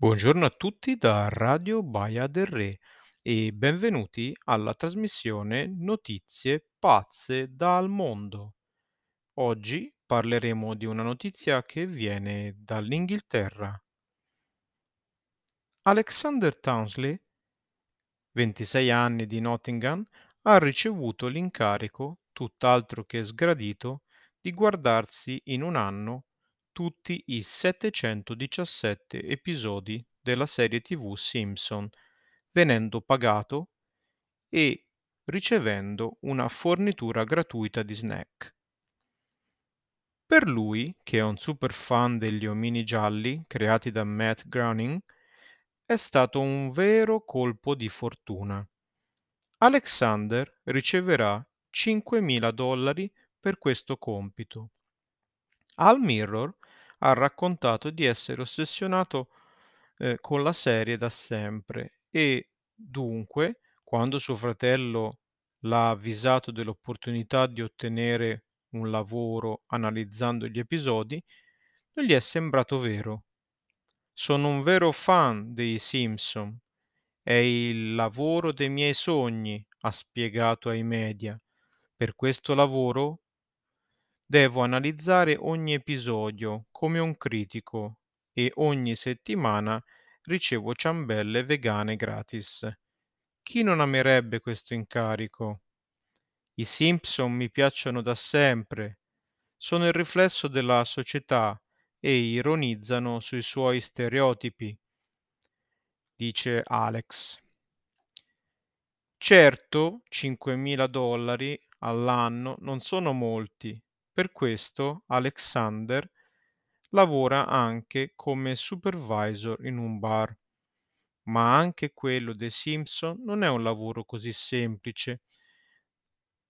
Buongiorno a tutti da Radio Baia del Re e benvenuti alla trasmissione Notizie pazze dal mondo. Oggi parleremo di una notizia che viene dall'Inghilterra. Alexander Townsley, 26 anni di Nottingham, ha ricevuto l'incarico, tutt'altro che sgradito, di guardarsi in un anno tutti i 717 episodi della serie TV Simpson, venendo pagato e ricevendo una fornitura gratuita di snack. Per lui, che è un super fan degli omini gialli creati da Matt Groening, è stato un vero colpo di fortuna. Alexander riceverà 5.000 dollari per questo compito. Al Mirror ha raccontato di essere ossessionato eh, con la serie da sempre e dunque, quando suo fratello l'ha avvisato dell'opportunità di ottenere un lavoro analizzando gli episodi, non gli è sembrato vero. Sono un vero fan dei Simpson. È il lavoro dei miei sogni, ha spiegato ai media. Per questo lavoro Devo analizzare ogni episodio come un critico e ogni settimana ricevo ciambelle vegane gratis. Chi non amerebbe questo incarico? I Simpson mi piacciono da sempre, sono il riflesso della società e ironizzano sui suoi stereotipi, dice Alex. Certo, 5.000 dollari all'anno non sono molti, per questo Alexander lavora anche come supervisor in un bar. Ma anche quello dei Simpson non è un lavoro così semplice,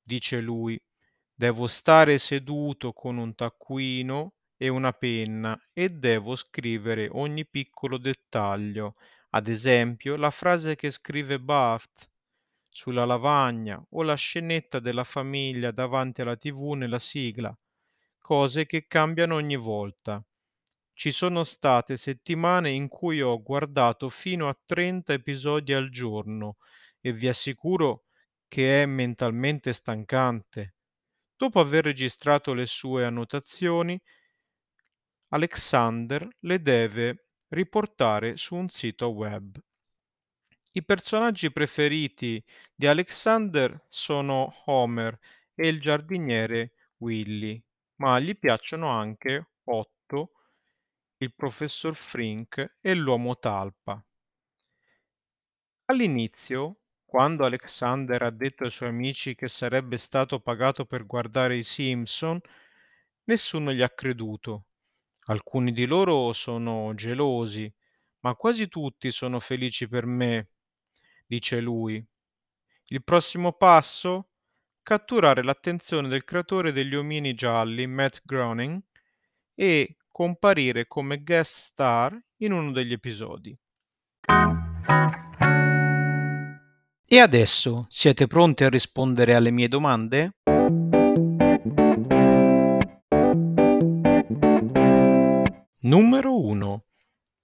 dice lui. Devo stare seduto con un taccuino e una penna e devo scrivere ogni piccolo dettaglio, ad esempio la frase che scrive Bart sulla lavagna o la scenetta della famiglia davanti alla tv nella sigla, cose che cambiano ogni volta. Ci sono state settimane in cui ho guardato fino a 30 episodi al giorno e vi assicuro che è mentalmente stancante. Dopo aver registrato le sue annotazioni, Alexander le deve riportare su un sito web. I personaggi preferiti di Alexander sono Homer e il giardiniere Willy, ma gli piacciono anche Otto, il professor Frink e l'uomo talpa. All'inizio, quando Alexander ha detto ai suoi amici che sarebbe stato pagato per guardare i Simpson, nessuno gli ha creduto. Alcuni di loro sono gelosi, ma quasi tutti sono felici per me dice lui. Il prossimo passo? Catturare l'attenzione del creatore degli omini gialli, Matt Groening, e comparire come guest star in uno degli episodi. E adesso siete pronti a rispondere alle mie domande? Numero 1.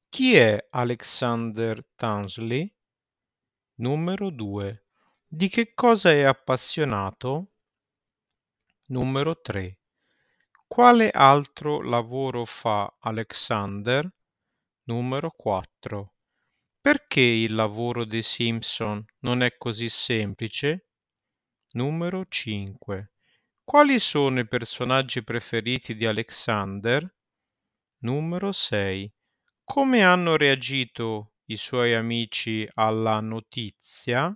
Chi è Alexander Tansley? Numero 2. Di che cosa è appassionato? Numero 3. Quale altro lavoro fa Alexander? Numero 4. Perché il lavoro dei Simpson non è così semplice? Numero 5. Quali sono i personaggi preferiti di Alexander? Numero 6. Come hanno reagito i suoi amici alla notizia